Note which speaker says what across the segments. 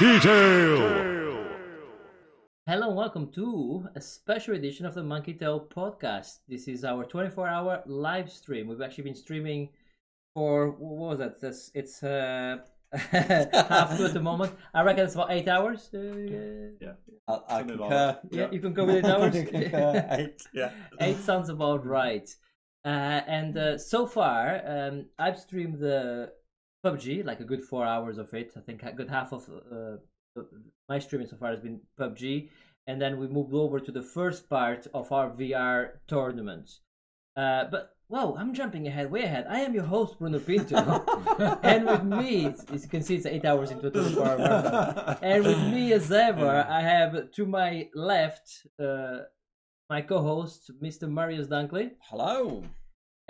Speaker 1: Monkey Tail.
Speaker 2: Hello and welcome to a special edition of the Monkey Tail podcast. This is our 24 hour live stream. We've actually been streaming for, what was that? That's, it's uh, half two at the moment. I reckon it's about eight hours. Uh,
Speaker 3: Yeah.
Speaker 4: I, I
Speaker 3: Something like
Speaker 4: concur.
Speaker 2: yeah, you can go with eight hours.
Speaker 4: Concur. Eight, yeah.
Speaker 2: Eight sounds about right. Uh, and uh, so far, um, I've streamed the PUBG, like a good four hours of it. I think a good half of uh, my streaming so far has been PUBG. And then we moved over to the first part of our VR tournament. Uh, but, wow, I'm jumping ahead, way ahead. I am your host, Bruno Pinto. and with me, as you can see, it's eight hours into a 24 hour marathon. And with me, as ever, I have to my left uh, my co-host, Mr. Marius Dunkley,
Speaker 4: Hello.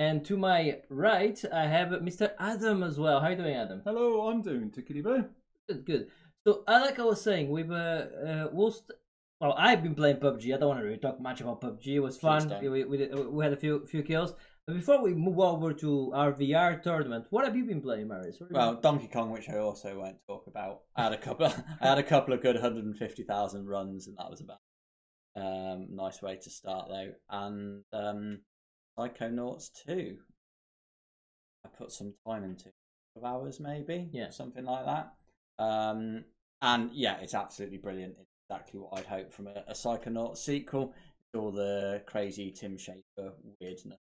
Speaker 2: And to my right, I have Mr. Adam as well. How are you doing, Adam?
Speaker 3: Hello, I'm doing tickety boo.
Speaker 2: Good, good. So, uh, like I was saying, we've uh, uh we'll well, I've been playing PUBG. I don't want to really talk much about PUBG. It was fun. We, we, we had a few few kills. But before we move over to our VR tournament, what have you been playing, Marius? What have you
Speaker 4: Well, Donkey Kong, which I also won't talk about. I had a couple. I had a couple of good 150,000 runs, and that was about. Um, nice way to start though, and um, Psychonauts 2. I put some time into of hours, maybe,
Speaker 2: Yeah.
Speaker 4: something like that. Um, and yeah, it's absolutely brilliant. It's exactly what I'd hope from a, a Psychonauts sequel. It's all the crazy Tim Schafer weirdness,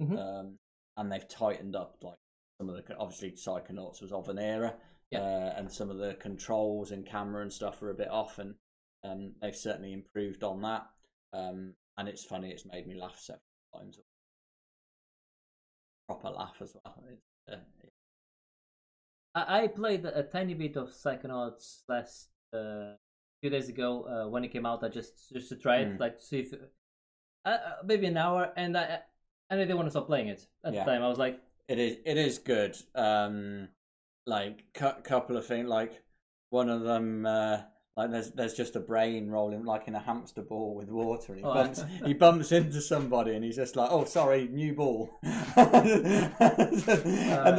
Speaker 2: Mhm.
Speaker 4: um, and they've tightened up like some of the obviously Psychonauts was of an era,
Speaker 2: Yeah.
Speaker 4: uh, and some of the controls and camera and stuff are a bit off, and um, they've certainly improved on that. Um, and it's funny; it's made me laugh several times. Proper laugh as well. Uh,
Speaker 2: I I played a tiny bit of Psychonauts last uh, few days ago uh, when it came out. I just just to try it,
Speaker 4: Mm.
Speaker 2: like to see if uh, uh, maybe an hour, and I and I didn't want to stop playing it at
Speaker 4: Yeah.
Speaker 2: the time. I was like,
Speaker 4: It is. It is good. Um, like a couple of things. Like one of them. Uh, like there's there's just a brain rolling like in a hamster ball with water, and he
Speaker 2: Oh,
Speaker 4: bumps he bumps into somebody, and he's just like, "Oh, sorry, new ball." and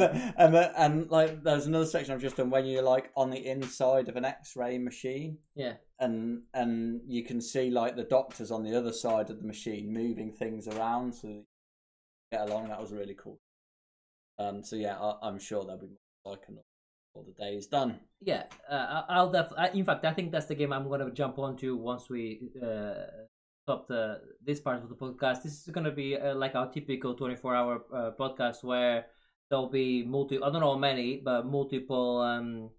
Speaker 4: the, and the, and like there's another section I've just done when you're like on the inside of an X-ray machine,
Speaker 2: yeah,
Speaker 4: and and you can see like the doctors on the other side of the machine moving things around so that you get along. That was really cool. Um, so yeah, I, I'm sure there'll be more like all the day is done.
Speaker 2: yeah. Uh, I- I'll def. I, in fact, I think that's the game I'm gonna jump onto once we uh, stop the this part of the podcast. This is gonna be uh, like our typical 24 hour uh, podcast where there'll be multi. I don't know how many, but multiple um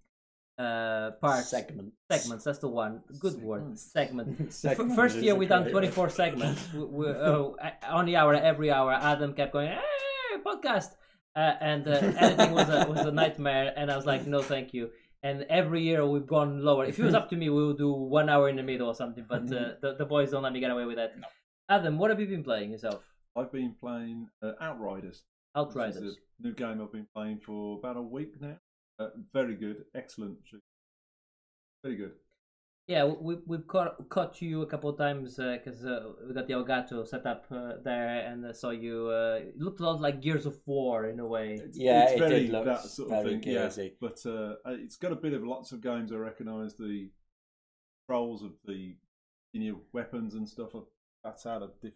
Speaker 2: uh parts
Speaker 4: Segment.
Speaker 2: segments. That's the one. Good word. Segment. The f-
Speaker 4: Segment
Speaker 2: first year we done 24 segments. We, we, uh, on the hour, every hour, Adam kept going, hey, podcast. Uh, and uh, editing was a, was a nightmare. And I was like, no, thank you. And every year we've gone lower. If it was up to me, we would do one hour in the middle or something. But uh, the, the boys don't let me get away with that. Adam, what have you been playing yourself?
Speaker 3: I've been playing uh, Outriders. which
Speaker 2: Outriders.
Speaker 3: is a new game I've been playing for about a week now. Uh, very good, excellent. Very good.
Speaker 2: Yeah, we we've caught caught you a couple of times because uh, we got the Elgato set up uh, there and uh, saw you. Uh, it looked a lot like Gears of War in a way.
Speaker 3: It's,
Speaker 4: Yeah,
Speaker 3: it's
Speaker 4: it did
Speaker 3: very
Speaker 4: look
Speaker 3: that sort of
Speaker 4: very
Speaker 3: thing. Yeah,
Speaker 4: Gearsy.
Speaker 3: but uh, it's got a bit of lots of games. I recognise the controls of the in your weapons and stuff. That's out of different.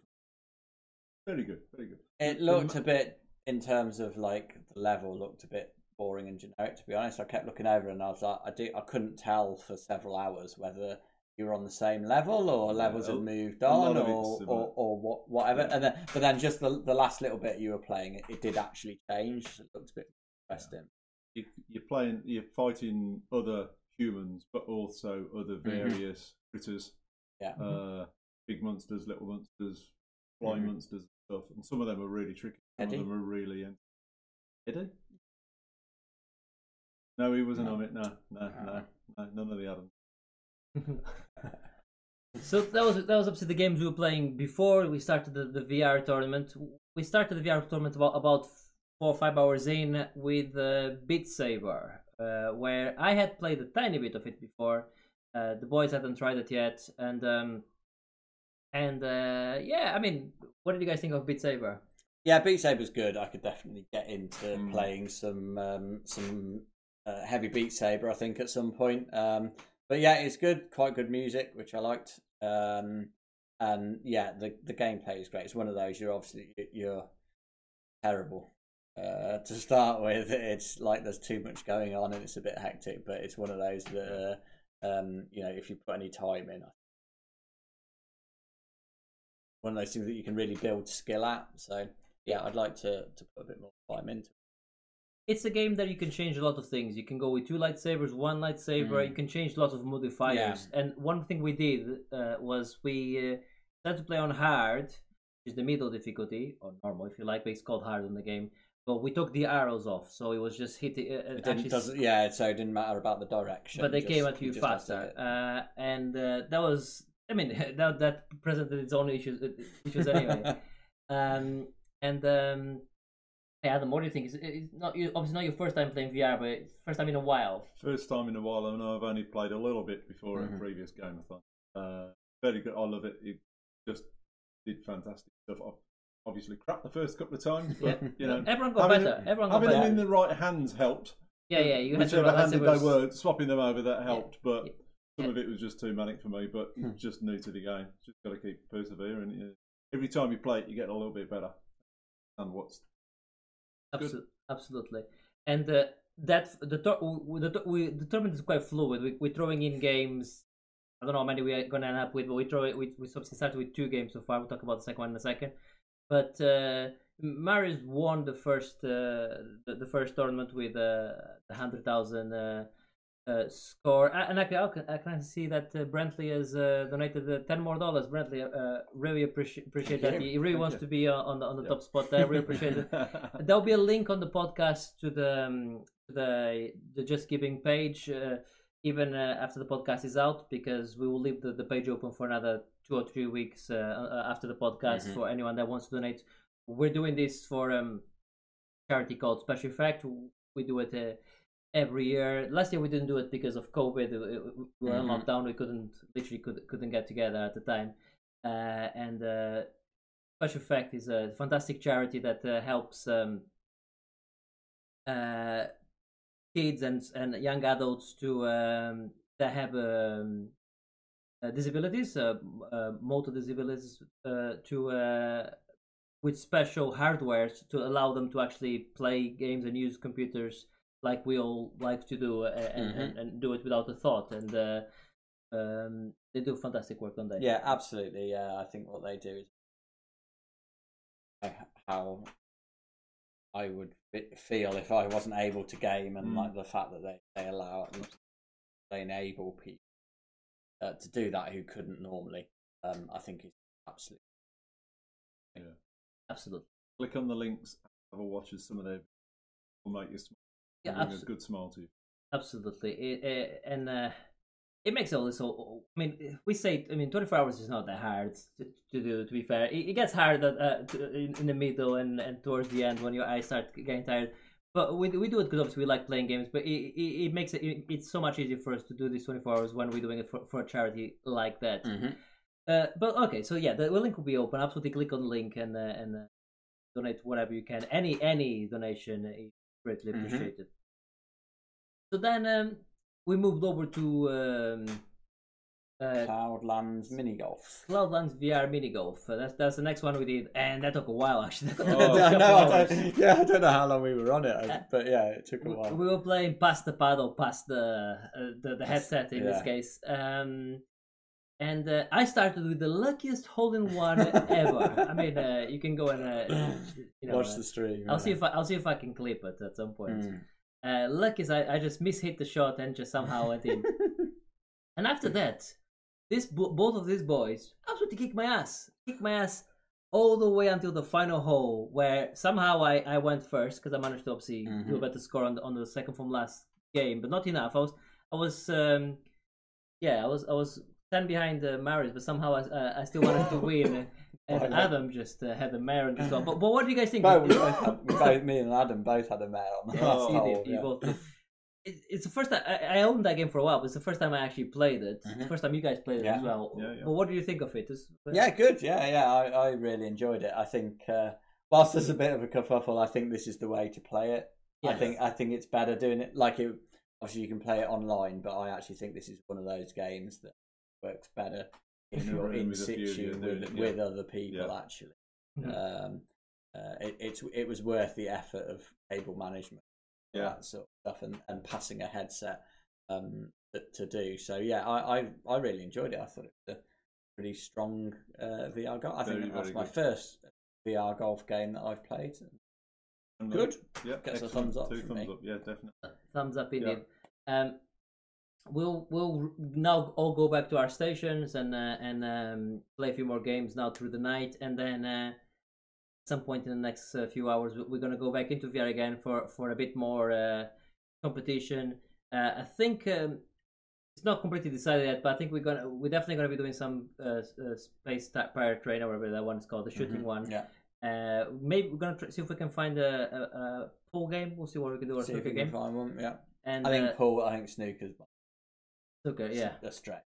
Speaker 3: Very good, very good.
Speaker 4: It looked a bit in terms of like the level looked a bit boring and generic. To be honest, I kept looking over and I was like, I do, I couldn't tell for several hours whether you were on the same level or levels had moved on or, or or what whatever.
Speaker 3: Yeah.
Speaker 4: And then, but then just the the last little bit you were playing, it, it did actually change. It looked a bit interesting.
Speaker 3: You, you're playing, you're fighting other humans, but also other
Speaker 4: Mm-hmm.
Speaker 3: various critters.
Speaker 4: Yeah.
Speaker 3: Uh, big monsters, little monsters, flying
Speaker 4: Mhm.
Speaker 3: monsters, and stuff. And some of them are really tricky. Some
Speaker 4: Eddie?
Speaker 3: of them are really. en- Eddie? No, he wasn't
Speaker 4: No.
Speaker 3: on it. No, no, no, no, none of the Adams.
Speaker 2: So that was that was obviously the games we were playing before we started the, the VR tournament. We started the VR tournament about about four or five hours in with uh, Beat Saber, uh, where I had played a tiny bit of it before. Uh, the boys hadn't tried it yet, and um, and uh, yeah, I mean, what did you guys think of Beat Saber?
Speaker 4: Yeah, Beat Saber's good. I could definitely get into
Speaker 3: Mm.
Speaker 4: playing some um, some uh, heavy Beat Saber, I think, at some point. Um, but yeah, it's good, quite good music, which I liked. Um, and yeah, the the gameplay is great. It's one of those you're obviously you're terrible uh, to start with. It's like there's too much going on and it's a bit hectic, but it's one of those that uh, um, you know if you put any time in, one of those things that you can really build skill at. So yeah, I'd like to to put a bit more time into. It.
Speaker 2: It's a game that you can change a lot of things. You can go with two lightsabers, one lightsaber.
Speaker 4: Mm.
Speaker 2: You can change lots of modifiers. And one thing we did uh, was we uh, started to play on hard, which is the middle difficulty, or normal if you like, but it's called hard in the game. But we took the arrows off, so it was just hitting. Uh,
Speaker 4: It
Speaker 2: actually
Speaker 4: doesn't, yeah, so it didn't matter about the direction.
Speaker 2: but they
Speaker 4: just-
Speaker 2: came at you faster, uh, and uh, that was. I mean, that that presented its own issues uh, issues anyway. um, and um, hey, Adam, what do you think? It's, it's not you, obviously not your first time playing VR, but it's first time in a while.
Speaker 3: First time in a while, I know I've only played a little bit before
Speaker 4: Mhm.
Speaker 3: a previous gameathon. Uh, very good. I love it. It just did fantastic stuff. I obviously crap the first couple of times, but
Speaker 2: Yeah.
Speaker 3: you know,
Speaker 2: Everyone got
Speaker 3: having
Speaker 2: better.
Speaker 3: it-
Speaker 2: Everyone got
Speaker 3: having them
Speaker 2: better.
Speaker 3: in the right hands helped.
Speaker 2: Yeah, yeah. You had to
Speaker 3: Whichever
Speaker 2: realize
Speaker 3: handed
Speaker 2: was.
Speaker 3: they were, swapping them over that helped. But
Speaker 2: Yeah.
Speaker 3: some of it was just too manic for me. But
Speaker 4: Hmm.
Speaker 3: just new to the game. Just got to keep persevering. Every time you play it, you get a little bit better. And what's
Speaker 2: Absolutely, absolutely. And uh, that the we, the, we the tournament is quite fluid. We, we're throwing in games. I don't know how many we're gonna end up with, but we throw it. We we started with two games so far. We'll talk about the second one in a second. But uh, Marius won the first uh, the, the first tournament with uh, the hundred thousand uh, score. And I can, I can- see that uh, Brentley has uh, donated uh, ten more dollars. Brentley, uh, really appreciate appreciate that. He really
Speaker 3: Thank
Speaker 2: wants
Speaker 3: you.
Speaker 2: to be uh, on the on the top spot there. Really appreciate it. There'll be a link on the podcast to the um, to the the Just Giving page, uh, even uh, after the podcast is out, because we will leave the, the page open for another two or three weeks uh, uh, after the podcast
Speaker 4: Mhm.
Speaker 2: for anyone that wants to donate. We're doing this for um charity called Special Effect. We do it uh, every year. Last year we didn't do it because of COVID. We we were in
Speaker 4: Mhm.
Speaker 2: lockdown. We couldn't literally could, couldn't get together at the time, uh, and. Uh, Special Effect is a fantastic charity that uh, helps um, uh, kids and and young adults to um, that have um, uh, disabilities, uh, uh, motor disabilities, uh, to uh, with special hardware to allow them to actually play games and use computers like we all like to do, uh, and,
Speaker 4: Mhm.
Speaker 2: and, and do it without a thought. And uh, um, they do fantastic work on that.
Speaker 4: Yeah, absolutely. Yeah, I think what they do is how I would feel if I wasn't able to game, and
Speaker 3: Mm.
Speaker 4: like the fact that they they allow they enable people uh, to do that who couldn't normally. Um, I think is absolutely. yeah.
Speaker 2: absolutely.
Speaker 3: Click on the links. Have a watch as some of their will make you smile.
Speaker 2: Yeah,
Speaker 3: bring a good smile to you.
Speaker 2: Absolutely, it, it, and uh, it makes all this. All, I mean, we say, I mean, twenty four hours is not that hard to, to do. To be fair, it, it gets hard at, uh, to, in, in the middle and, and towards the end when your eyes start getting tired. But we we do it because obviously we like playing games. But it, it, it makes it, it it's so much easier for us to do this twenty four hours when we're doing it for, for a charity like that.
Speaker 4: Mm-hmm.
Speaker 2: Uh, but okay, so yeah, the link will be open. Absolutely, click on the link and uh, and uh, donate whatever you can. Any any donation is greatly
Speaker 4: Mhm.
Speaker 2: appreciated. So then um, we moved over to um, uh,
Speaker 4: Cloudlands mini golf.
Speaker 2: Cloudlands VR mini golf. Uh, that's that's the next one we did, and that took a while actually.
Speaker 3: Oh,
Speaker 4: I know. I don't, yeah, I don't know how long we were on it,
Speaker 2: Uh,
Speaker 4: but yeah, it took a
Speaker 2: we,
Speaker 4: while.
Speaker 2: we were playing past the paddle, past the uh, the, the headset in this case. Um, and uh, I started with the luckiest hole in one ever. I mean, uh, you can go and uh, you know.
Speaker 4: Watch
Speaker 2: uh,
Speaker 4: the stream.
Speaker 2: I'll
Speaker 4: yeah.
Speaker 2: see if I, I'll see if I can clip it at some point.
Speaker 4: Mm.
Speaker 2: Uh, luck is I, I just mishit the shot and just somehow went in. and after that, this bo- both of these boys absolutely kicked my ass, kicked my ass all the way until the final hole, where somehow I, I went first because I managed to obviously do a better score on the on the second from last game, but not enough. I was I was um, yeah I was I was ten behind uh, Marius, but somehow I uh, I still managed to win. And
Speaker 4: Why not?
Speaker 2: Adam just uh, had a mare on this one. But, but what do you guys think?
Speaker 4: Both, we both had, we both, me and Adam both had a mare on the
Speaker 2: Yes,
Speaker 4: last
Speaker 2: you
Speaker 4: hole.
Speaker 2: did. You
Speaker 4: yeah.
Speaker 2: both did. It, it's the first time I, I owned that game for a while, but it's the first time I actually played it. It's the first time you guys played it
Speaker 4: Yeah.
Speaker 2: as well.
Speaker 3: Yeah, yeah.
Speaker 2: But what do you think of it? Is-
Speaker 4: Yeah, good. Yeah, yeah. I, I really enjoyed it. I think uh, whilst there's a bit of a kerfuffle, I think this is the way to play it. I think I think it's better doing it like it obviously you can play it online, but I actually think this is one of those games that works better if you're in
Speaker 3: with a few of
Speaker 4: situ
Speaker 3: doing
Speaker 4: with,
Speaker 3: yeah.
Speaker 4: with other people.
Speaker 3: Yeah.
Speaker 4: Actually,
Speaker 2: Mhm.
Speaker 4: um, uh, it, it's it was worth the effort of table management,
Speaker 3: Yeah.
Speaker 4: that sort of stuff, and, and passing a headset um, to, to do. So yeah, I, I I really enjoyed it. I thought it was a pretty strong uh, VR golf. I
Speaker 3: Very,
Speaker 4: think that's
Speaker 3: very
Speaker 4: my
Speaker 3: good.
Speaker 4: first VR golf game that I've played.
Speaker 3: And,
Speaker 4: Good.
Speaker 3: Yeah,
Speaker 4: Gets a thumbs up
Speaker 3: Two thumbs
Speaker 4: me.
Speaker 3: up. Yeah, definitely.
Speaker 2: thumbs up indeed. Um, we'll we'll now all go back to our stations and uh, and um, play a few more games now through the night, and then uh, at some point in the next uh, few hours we- we're gonna go back into VR again for for a bit more uh, competition. Uh, I think. Um, it's not completely decided yet, but I think we're gonna we're definitely gonna be doing some uh, uh, space pirate train or whatever that one is called, the shooting
Speaker 4: Mhm.
Speaker 2: one.
Speaker 4: Yeah.
Speaker 2: Uh, maybe we're gonna try, see if we can find a, a, a pool game. We'll see what we can do or
Speaker 4: See if
Speaker 2: snooker
Speaker 4: we can
Speaker 2: game.
Speaker 4: find one. Yeah.
Speaker 2: And
Speaker 4: I think
Speaker 2: uh,
Speaker 4: pool. I think snooker's
Speaker 2: snooker, yeah.
Speaker 4: That's right.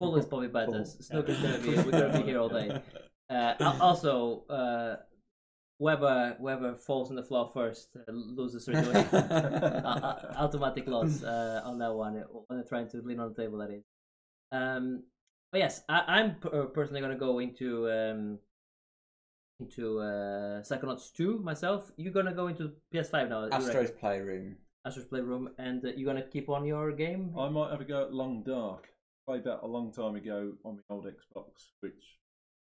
Speaker 2: Pool is probably better.
Speaker 4: Pool,
Speaker 2: Snooker's gonna be we're gonna be here all day. Uh, also, uh, whoever whoever falls on the floor first uh, loses uh, uh, automatic loss uh, on that one when they're trying to lean on the table. That is. Um, but yes, I, I'm p- uh, personally gonna go into um, into uh, Psychonauts 2 myself. You're gonna go into PS5 now.
Speaker 4: Astro's Playroom.
Speaker 2: Astro's Playroom, and uh, you're gonna keep on your game.
Speaker 3: I might have a go at Long Dark. Played that a long time ago on the old Xbox, which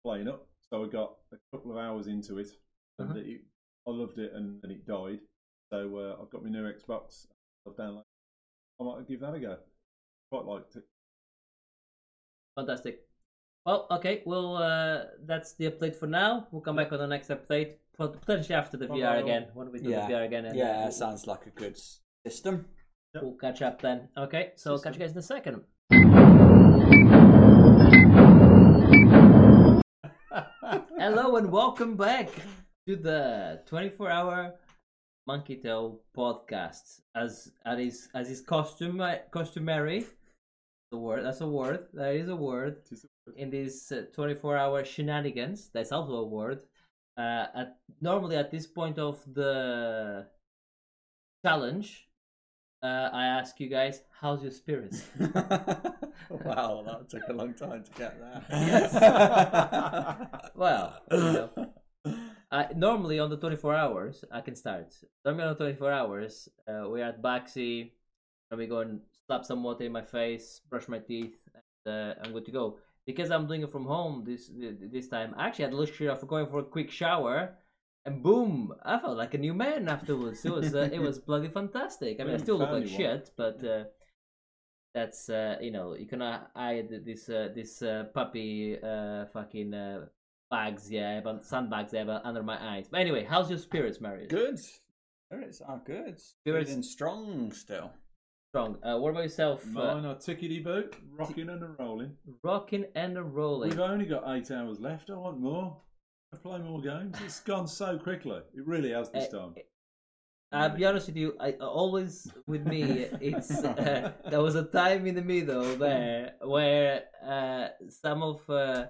Speaker 3: playing up. So I got a couple of hours into it, and
Speaker 2: Uh-huh.
Speaker 3: it, I loved it, and then it died. So uh, I've got my new Xbox. I've downloaded. I might give that a go. Quite liked it.
Speaker 2: Fantastic. Well, okay. Well, uh, that's the update for now. We'll come back on the next update, pot- potentially after the VR
Speaker 3: bye.
Speaker 2: again. When we do
Speaker 4: Yeah.
Speaker 2: the VR again, and
Speaker 4: Yeah,
Speaker 2: we'll,
Speaker 4: sounds like a good system.
Speaker 2: we'll catch up then. Okay, so
Speaker 3: System.
Speaker 2: catch you guys in a second. Hello and welcome back to the 24-hour Monkey Tail podcast. As as is as is custom customary, the word that's a word. That is a word. In these uh, 24 hour shenanigans that's also a word uh, at normally at this point of the challenge uh, i ask you guys how's your spirits
Speaker 4: wow, that took a long time to get there.
Speaker 2: Yes. well you know, I, normally on the 24 hours i can start normally on the 24 hours uh, we're at baxi and we go and slap some water in my face brush my teeth and uh, i'm good to go because i'm doing it from home this this time i actually had the luxury of going for a quick shower and boom i felt like a new man afterwards it was uh, it was bloody fantastic i mean i still look like shit but uh, that's uh, you know you cannot hide this uh, this uh, puppy uh, fucking uh, bags yeah but sandbags but under my eyes but anyway how's your spirits marius
Speaker 4: good. Spirits are good.
Speaker 2: Spirits-
Speaker 4: and strong still.
Speaker 2: Strong uh, what about yourself uh,
Speaker 3: Mine are tickety boot, rocking and a rolling.
Speaker 2: rocking and a rolling
Speaker 3: We've only got eight hours left. I want more. I play more games. It's gone so quickly. It really has this
Speaker 2: Uh,
Speaker 3: time.
Speaker 2: I'll be honest with you. I always with me, it's uh, there was a time in the middle there where uh, some of uh,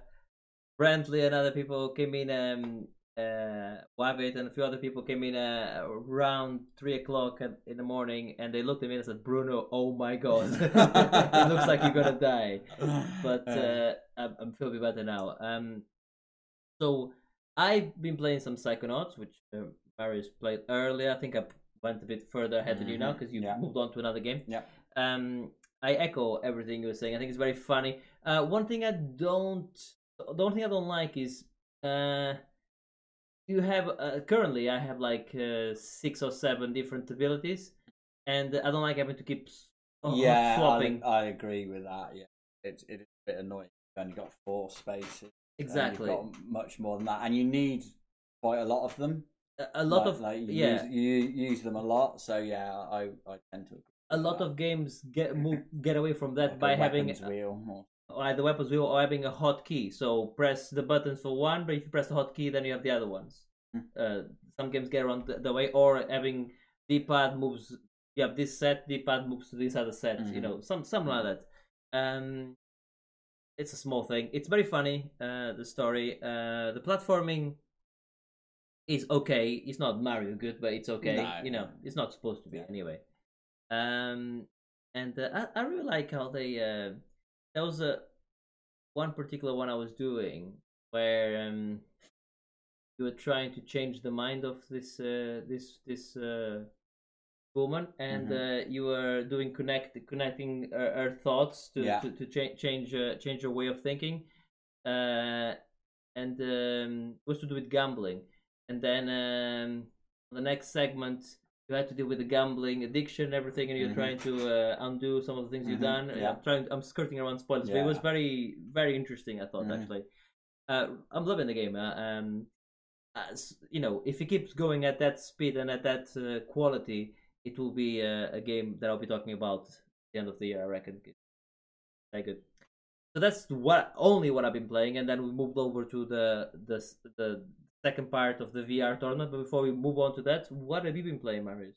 Speaker 2: Brantley and other people came in, um, uh, Wabbit and a few other people came in uh, around three o'clock in the morning, and they looked at me and said, "Bruno, oh my god, it looks like you're gonna die." But uh, I'm, I'm feeling better now. Um, so I've been playing some Psychonauts, which uh, Marius played earlier. I think I went a bit further ahead than you now
Speaker 4: Mhm,
Speaker 2: because you
Speaker 4: yeah.
Speaker 2: moved on to another game.
Speaker 4: Yeah.
Speaker 2: Um, I echo everything you were saying. I think it's very funny. Uh, one thing I don't, the only thing I don't like is, uh, you have uh, currently I have like uh, six or seven different abilities, and I don't like having to keep uh,
Speaker 4: yeah,
Speaker 2: swapping.
Speaker 4: I, I agree with that. Yeah, it's it is a bit annoying. You've only got four spaces.
Speaker 2: exactly.
Speaker 4: You've got much more than that, and you need quite a lot of them.
Speaker 2: A, a lot
Speaker 4: Like-
Speaker 2: of
Speaker 4: like you
Speaker 2: yeah.
Speaker 4: use, you use them a lot. So yeah, I I tend to. Agree
Speaker 2: a lot
Speaker 4: that.
Speaker 2: of games get move get away from that
Speaker 4: Like
Speaker 2: by having
Speaker 4: wheel. Or...
Speaker 2: the weapons wheel or having a hotkey. So press the buttons for one, but if you press the hotkey, then you have the other ones.
Speaker 4: Hmm.
Speaker 2: Uh, some games get around the, the way, or having D-pad moves. You have this set, D-pad moves to this other set. You
Speaker 4: Mhm.
Speaker 2: know, some something like that. Um, it's a small thing. It's very funny. Uh, the story, uh, the platforming is okay. It's not Mario good, but it's okay.
Speaker 4: No,
Speaker 2: you know, it's not supposed to be
Speaker 4: Yeah.
Speaker 2: anyway. Um, and uh, I I really like how they uh, there was a one particular one I was doing where um you were trying to change the mind of this uh, this this uh, woman and uh, you were doing connect connecting her, her thoughts to
Speaker 4: Yeah.
Speaker 2: to, to cha- change uh, change her way of thinking uh, and um, it was to do with gambling and then um, the next segment you had to deal with the gambling addiction everything and you're
Speaker 4: Mhm.
Speaker 2: trying to uh, undo some of the things you've
Speaker 4: Mhm,
Speaker 2: done
Speaker 4: yeah.
Speaker 2: i'm trying i'm skirting around spoilers but it was very very interesting i thought
Speaker 4: Mhm.
Speaker 2: actually uh, i'm loving the game uh, um as you know if it keeps going at that speed and at that uh, quality it will be a, a game that i'll be talking about at the end of the year i reckon very good so that's what only what i've been playing and then we moved over to the the the second part of the vr tournament but before we move on to that what have you been playing marius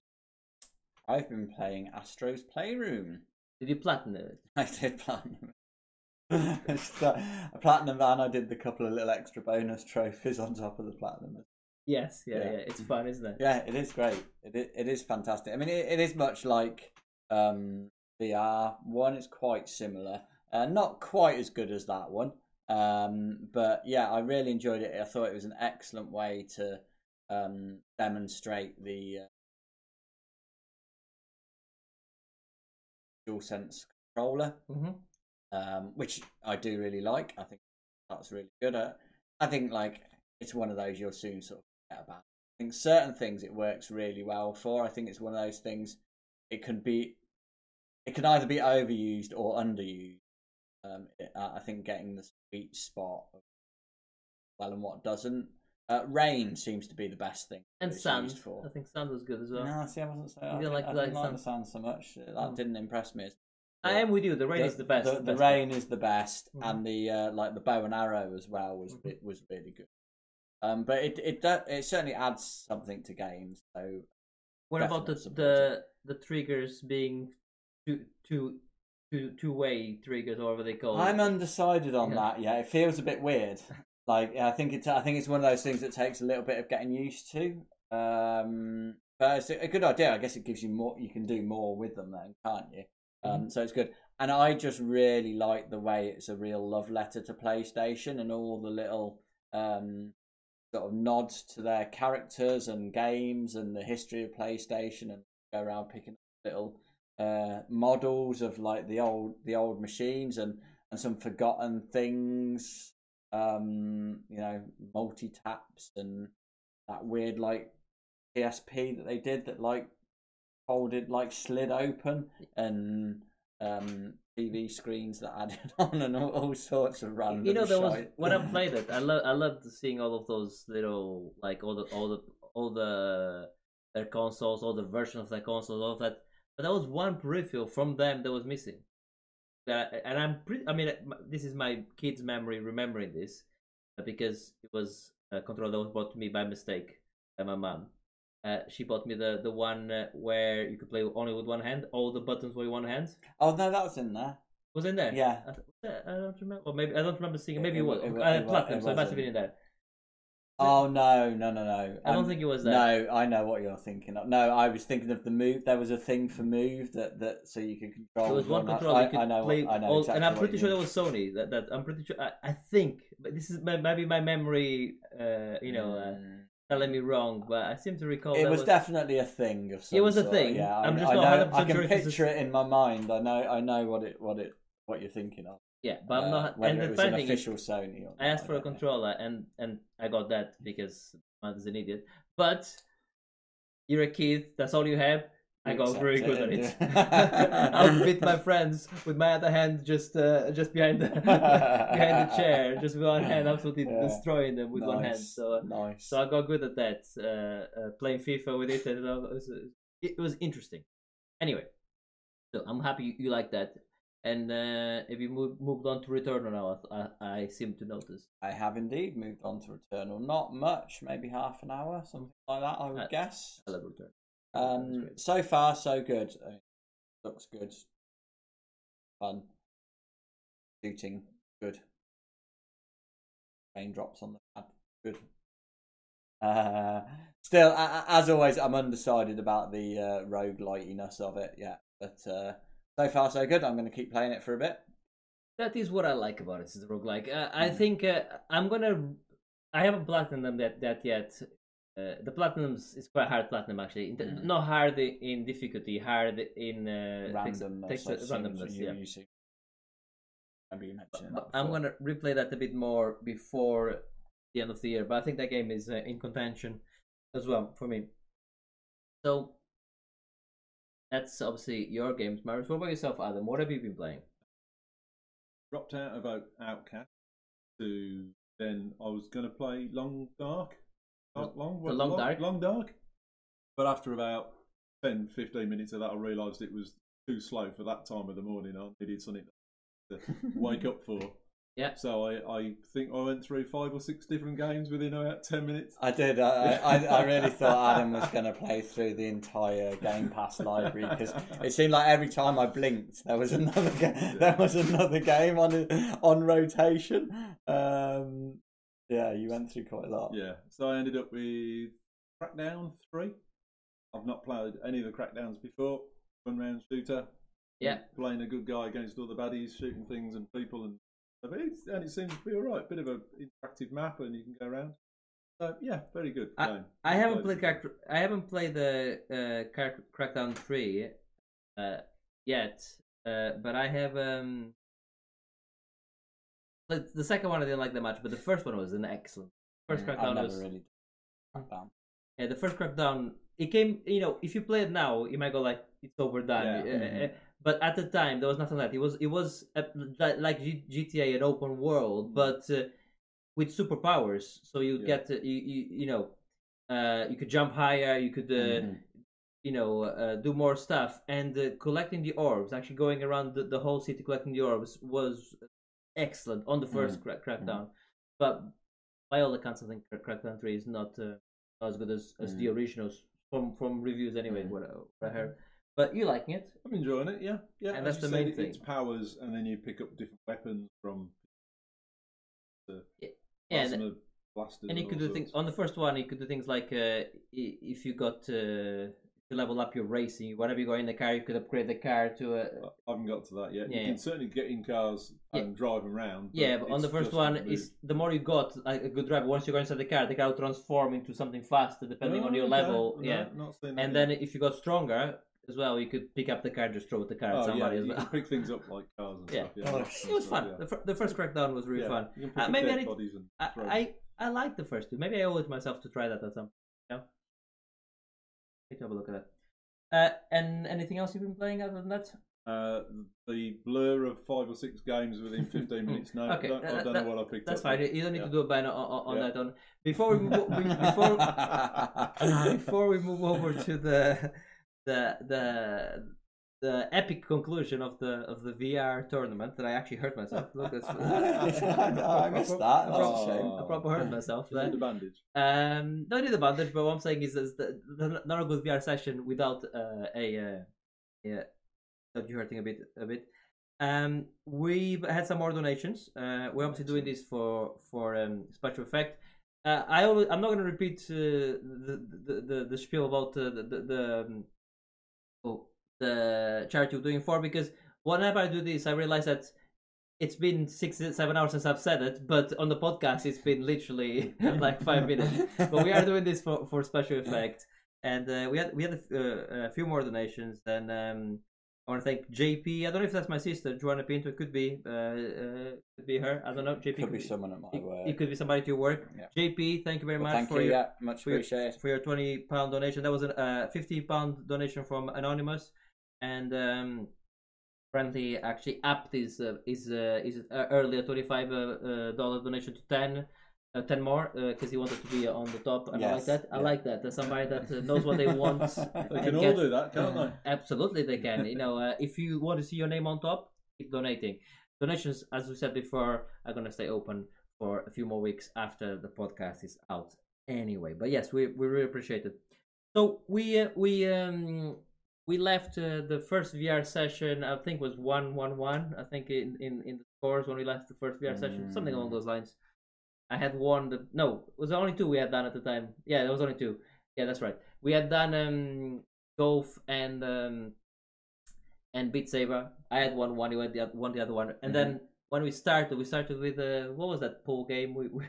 Speaker 4: I've been playing Astro's Playroom.
Speaker 2: did you platinum it
Speaker 4: I did platinum. a platinum and I did the couple of little extra bonus trophies on top of the platinum.
Speaker 2: yes yeah yeah,
Speaker 4: Yeah.
Speaker 2: it's fun isn't it
Speaker 4: Yeah, it is great. It it is fantastic. I mean, it, it is much like um, VR. One is quite similar, uh, not quite as good as that one, um, but yeah, I really enjoyed it. I thought it was an excellent way to um, demonstrate the uh, DualSense controller
Speaker 2: hmm
Speaker 4: um, which I do really like. I think that's really good at. I think like it's one of those you'll soon sort of forget about. I think certain things it works really well for. I think it's one of those things it can be, it can either be overused or underused. Um, it, I I think getting the sweet spot of well and what doesn't. Uh, rain seems to be the best thing.
Speaker 2: and sand
Speaker 4: for.
Speaker 2: i think sand was good as well
Speaker 4: No, see, I wasn't saying. I didn't
Speaker 2: like-
Speaker 4: I
Speaker 2: like
Speaker 4: didn't like
Speaker 2: sand?
Speaker 4: the sound so much. That
Speaker 2: Mm.
Speaker 4: didn't impress me.
Speaker 2: i am with you the rain is the best
Speaker 4: The, the
Speaker 2: best
Speaker 4: rain
Speaker 2: part.
Speaker 4: is the best,
Speaker 2: Mhm.
Speaker 4: and the uh, like the bow and arrow as well was
Speaker 2: Mhm.
Speaker 4: it was really good. Um, but it it it certainly adds something to games. So
Speaker 2: What about the the the triggers being two two two two way triggers, or whatever they call it.
Speaker 4: I'm undecided on
Speaker 2: Yeah.
Speaker 4: that. Yeah, it feels a bit weird. Like I think it's I think it's one of those things that takes a little bit of getting used to. Um, but it's a good idea. I guess it gives you more. You can do more with them then, can't you? Um, So it's good. And I just really like the way it's a real love letter to PlayStation and all the little um, sort of nods to their characters and games and the history of PlayStation and go around picking up little uh, models of like the old the old machines and and some forgotten things. Um, you know, multi taps and that weird like PSP that they did that like folded like slid open and um TV screens that added on and all, all sorts of random.
Speaker 2: you know, there was when I played it, I love I loved seeing all of those little like all the all the all the their consoles, all the versions of their consoles, all of that. But there was one peripheral from them that was missing. That and I'm pretty. I mean, this is my kid's memory remembering this uh, because it was a controller that was bought to me by mistake by my mom. Uh, she bought me the the one uh, where you could play only with one hand. All the buttons were one hand.
Speaker 4: Oh no, that was in there.
Speaker 2: Was in there?
Speaker 4: Yeah.
Speaker 2: I, I don't remember. Or maybe I don't remember seeing. it. Maybe
Speaker 4: It
Speaker 2: it,
Speaker 4: wa-
Speaker 2: was
Speaker 4: it
Speaker 2: uh,
Speaker 4: it wa-
Speaker 2: platinum, so it must have been in there.
Speaker 4: Oh no, no, no, no.
Speaker 2: I don't
Speaker 4: Um,
Speaker 2: think it was that.
Speaker 4: No, I know what you're thinking of. No, I was thinking of the move. There was a thing for move that, that so you could control.
Speaker 2: There was one control.
Speaker 4: I, I know.
Speaker 2: play,
Speaker 4: what, I know
Speaker 2: all,
Speaker 4: exactly
Speaker 2: and I'm pretty sure that was Sony. That, that I'm pretty sure. I, I think, but this is maybe my memory, uh, you know, uh,
Speaker 4: Mm.
Speaker 2: telling me wrong. But I seem to recall
Speaker 4: it
Speaker 2: that
Speaker 4: was, definitely a thing of some It
Speaker 2: was a
Speaker 4: sort.
Speaker 2: thing.
Speaker 4: Yeah, I,
Speaker 2: I'm just
Speaker 4: I know.
Speaker 2: 100%
Speaker 4: I can
Speaker 2: sure if a-
Speaker 4: picture it in my mind. I know. I know what it, what it, what you're thinking of.
Speaker 2: Yeah. But I'm
Speaker 4: Uh,
Speaker 2: not.
Speaker 4: Whether
Speaker 2: And the
Speaker 4: was
Speaker 2: funny
Speaker 4: an
Speaker 2: thing is,
Speaker 4: official Sony. Or
Speaker 2: I asked for a
Speaker 4: don't know.
Speaker 2: controller, and and I got that because man is an idiot. But you're a kid. That's all you have. I got very good at it. I beat my friends with my other hand just uh, just behind the behind the chair, just with one hand, absolutely
Speaker 4: Yeah.
Speaker 2: destroying them with one hand. So
Speaker 4: nice.
Speaker 2: so I got good at that, uh, uh, playing FIFA with it, and it was, it was interesting. Anyway, so I'm happy you, you like that. And uh, if you move, moved on to Returnal now, I, I, I seem to notice.
Speaker 4: I have indeed moved on to Returnal. Not much, maybe half an hour, something like that. I would
Speaker 2: Uh,
Speaker 4: guess.
Speaker 2: I love Return.
Speaker 4: Um, so far, so good. I mean, looks good. Fun. Shooting, good. Raindrops on the pad, good. Uh, still, as always, I'm undecided about the uh, rogue lightiness of it. Yeah, but uh, so far so good. I'm going to keep playing it for a bit.
Speaker 2: That is what I like about it. It's the roguelike. Uh, I
Speaker 4: Mm.
Speaker 2: think uh, I'm gonna. I haven't platinum that that yet. Uh, the platinums is quite hard platinum actually.
Speaker 4: Mm.
Speaker 2: Not hard in difficulty, hard in uh,
Speaker 4: Randomness.
Speaker 2: takes
Speaker 4: I've
Speaker 2: a-
Speaker 4: seen
Speaker 2: randomness. yeah.
Speaker 4: you see- remember you mentioning
Speaker 2: But
Speaker 4: that
Speaker 2: I'm gonna replay that a bit more before the end of the year. But I think that game is uh, in contention as well for me. So that's obviously your games, Marius. What about yourself, Adam? What have you been playing?
Speaker 3: dropped out of Out- Outcast to then I was going to play Long Dark. Dark long,
Speaker 2: The Long Dark?
Speaker 3: Long Dark. But after about 10, 15 minutes of that, I realised it was too slow for that time of the morning. I needed something to wake up for.
Speaker 2: Yeah.
Speaker 3: So I, I think I went through five or six different games within about 10 minutes.
Speaker 4: I did. I, I, I really thought Adam was going to play through the entire Game Pass library because it seemed like every time I blinked, there was another ga- there was another game on on rotation. Um, yeah, you went through quite a lot.
Speaker 3: Yeah. So I ended up with Crackdown 3. I've not played any of the Crackdowns before. One round shooter.
Speaker 2: Yeah.
Speaker 3: Playing a good guy against all the baddies, shooting things and people, and it's, and it seems to be all right. Bit of an interactive map, and you can go around. So yeah, very good game.
Speaker 2: I haven't
Speaker 3: Played
Speaker 2: played Crack. I haven't played the uh, Crackdown three uh, yet, uh, but I have um. Like the second one I didn't like that much, but the first one was an excellent. First
Speaker 4: I've
Speaker 2: Crackdown
Speaker 4: never
Speaker 2: was
Speaker 4: really done Crackdown.
Speaker 2: yeah. The first Crackdown it came. You know, if you play it now, you might go like it's overdone.
Speaker 3: Yeah.
Speaker 2: Uh, uh, But at the time, there was nothing like that. It was it was uh, li- like G- GTA, an open world, but uh, with superpowers. So you
Speaker 3: Yeah.
Speaker 2: get uh, you, you you know uh, you could jump higher. You could uh,
Speaker 4: Mhm.
Speaker 2: you know uh, do more stuff and uh, collecting the orbs actually going around the, the whole city collecting the orbs was excellent on the 1st
Speaker 4: Mhm.
Speaker 2: crack, crackdown but by all accounts i think Crack- crackdown 3 is not, uh, as good as, as the
Speaker 4: Mhm.
Speaker 2: originals from from reviews anyway what, I- what i heard but you liking it
Speaker 3: I'm enjoying it. Yeah, yeah.
Speaker 2: And
Speaker 3: as
Speaker 2: that's the main
Speaker 3: thing. It's powers, and then you pick up different weapons from.
Speaker 2: yeah and,
Speaker 3: plasma blasters
Speaker 2: and you could do things on the first one you could do things like uh, if you got uh, to level up your racing whenever you go in the car you could upgrade the car to a
Speaker 3: I haven't got to that yet.
Speaker 2: Yeah,
Speaker 3: you can certainly get in cars
Speaker 2: Yeah.
Speaker 3: and drive them around.
Speaker 2: Yeah, but on the first one,
Speaker 3: the
Speaker 2: is the more you got like a good driver. Once you go inside the car, the car will transform into something faster depending
Speaker 3: Oh,
Speaker 2: on your
Speaker 3: okay.
Speaker 2: level.
Speaker 3: No,
Speaker 2: yeah,
Speaker 3: not seen that
Speaker 2: and then if you got stronger as well, you could pick up the car, and just throw the car at
Speaker 3: oh,
Speaker 2: somebody
Speaker 3: yeah,
Speaker 2: as
Speaker 3: you
Speaker 2: well.
Speaker 3: pick things up like cars and
Speaker 2: Yeah.
Speaker 3: stuff. Yeah,
Speaker 4: Oh,
Speaker 2: it was fun.
Speaker 3: yeah.
Speaker 2: The, fir- the first crackdown was really
Speaker 3: Yeah,
Speaker 2: fun. Uh, maybe I need- I. I I like the first two. Maybe I owe it myself to try that at some. You know? Need to have a look at that. Uh, and anything else you've been playing other than that?
Speaker 3: Uh, the blur of five or six games within 15 minutes. No,
Speaker 2: Okay,
Speaker 3: I don't, I don't
Speaker 2: that-
Speaker 3: know what I picked
Speaker 2: That's
Speaker 3: up.
Speaker 2: fine.
Speaker 3: yet.
Speaker 2: You don't need
Speaker 3: Yeah.
Speaker 2: to do a ban on, on,
Speaker 3: Yeah.
Speaker 2: that. On before we move, we- before before we move over to the the the the epic conclusion of the of the VR tournament that I actually hurt myself. Look, that's,
Speaker 4: I missed that. That's
Speaker 3: Oh.
Speaker 4: a shame.
Speaker 2: I proper hurt myself.
Speaker 3: You need
Speaker 2: Then.
Speaker 3: a bandage.
Speaker 2: Um, don't need a bandage, but what I'm saying is, is that the, not a good VR session without uh, a uh, yeah, without you hurting a bit a bit. Um, we've had some more donations. Uh, we're obviously doing this for for um, special effect. Uh, I always, I'm not going to repeat uh, the, the the the spiel about uh, the the, the um, the charity we're doing for because whenever I do this, I realize that it's been six seven hours since I've said it, but on the podcast it's been literally like five minutes. But we are doing this for for special effect, and uh, we had we had a, uh, a few more donations. Then um, I want to thank JP. I don't know if that's my sister, Joanna Pinto. It could be, uh, uh, could be her. I don't know. JP
Speaker 4: Could be someone at my
Speaker 2: It,
Speaker 4: work.
Speaker 2: it could be somebody at your work.
Speaker 4: Yeah.
Speaker 2: JP, thank you very
Speaker 4: Well,
Speaker 2: much for
Speaker 4: you.
Speaker 2: your
Speaker 4: Yeah, much
Speaker 2: for your, for your 20 pound donation. That was a uh, 50 pound donation from Anonymous, and um, apparently actually upped his uh, his uh, his uh, earlier 25 uh, uh, dollar donation to 10. Uh, 10 more because he wanted to be on the top and I like
Speaker 4: Yes,
Speaker 2: that I
Speaker 4: yeah.
Speaker 2: like that there's somebody that uh, knows what they want
Speaker 3: They can all do that, can't they?
Speaker 2: Absolutely, they can. You know, uh, if you want to see your name on top, keep donating. Donations, as we said before, are going to stay open for a few more weeks after the podcast is out. Anyway, but yes, we we really appreciate it. So we uh, we um we left uh, the first VR session. I think was one one one. I think in in in the scores when we left the first VR session, something along
Speaker 4: Mm.
Speaker 2: those lines. I had one. The, no, it was only two we had done at the time. Yeah, there was only two. Yeah, that's right. We had done um, golf and um, and Beat Saber. I had one. One. You had the other, one. The other one. And then when we started, we started with uh, what was that pool game we we,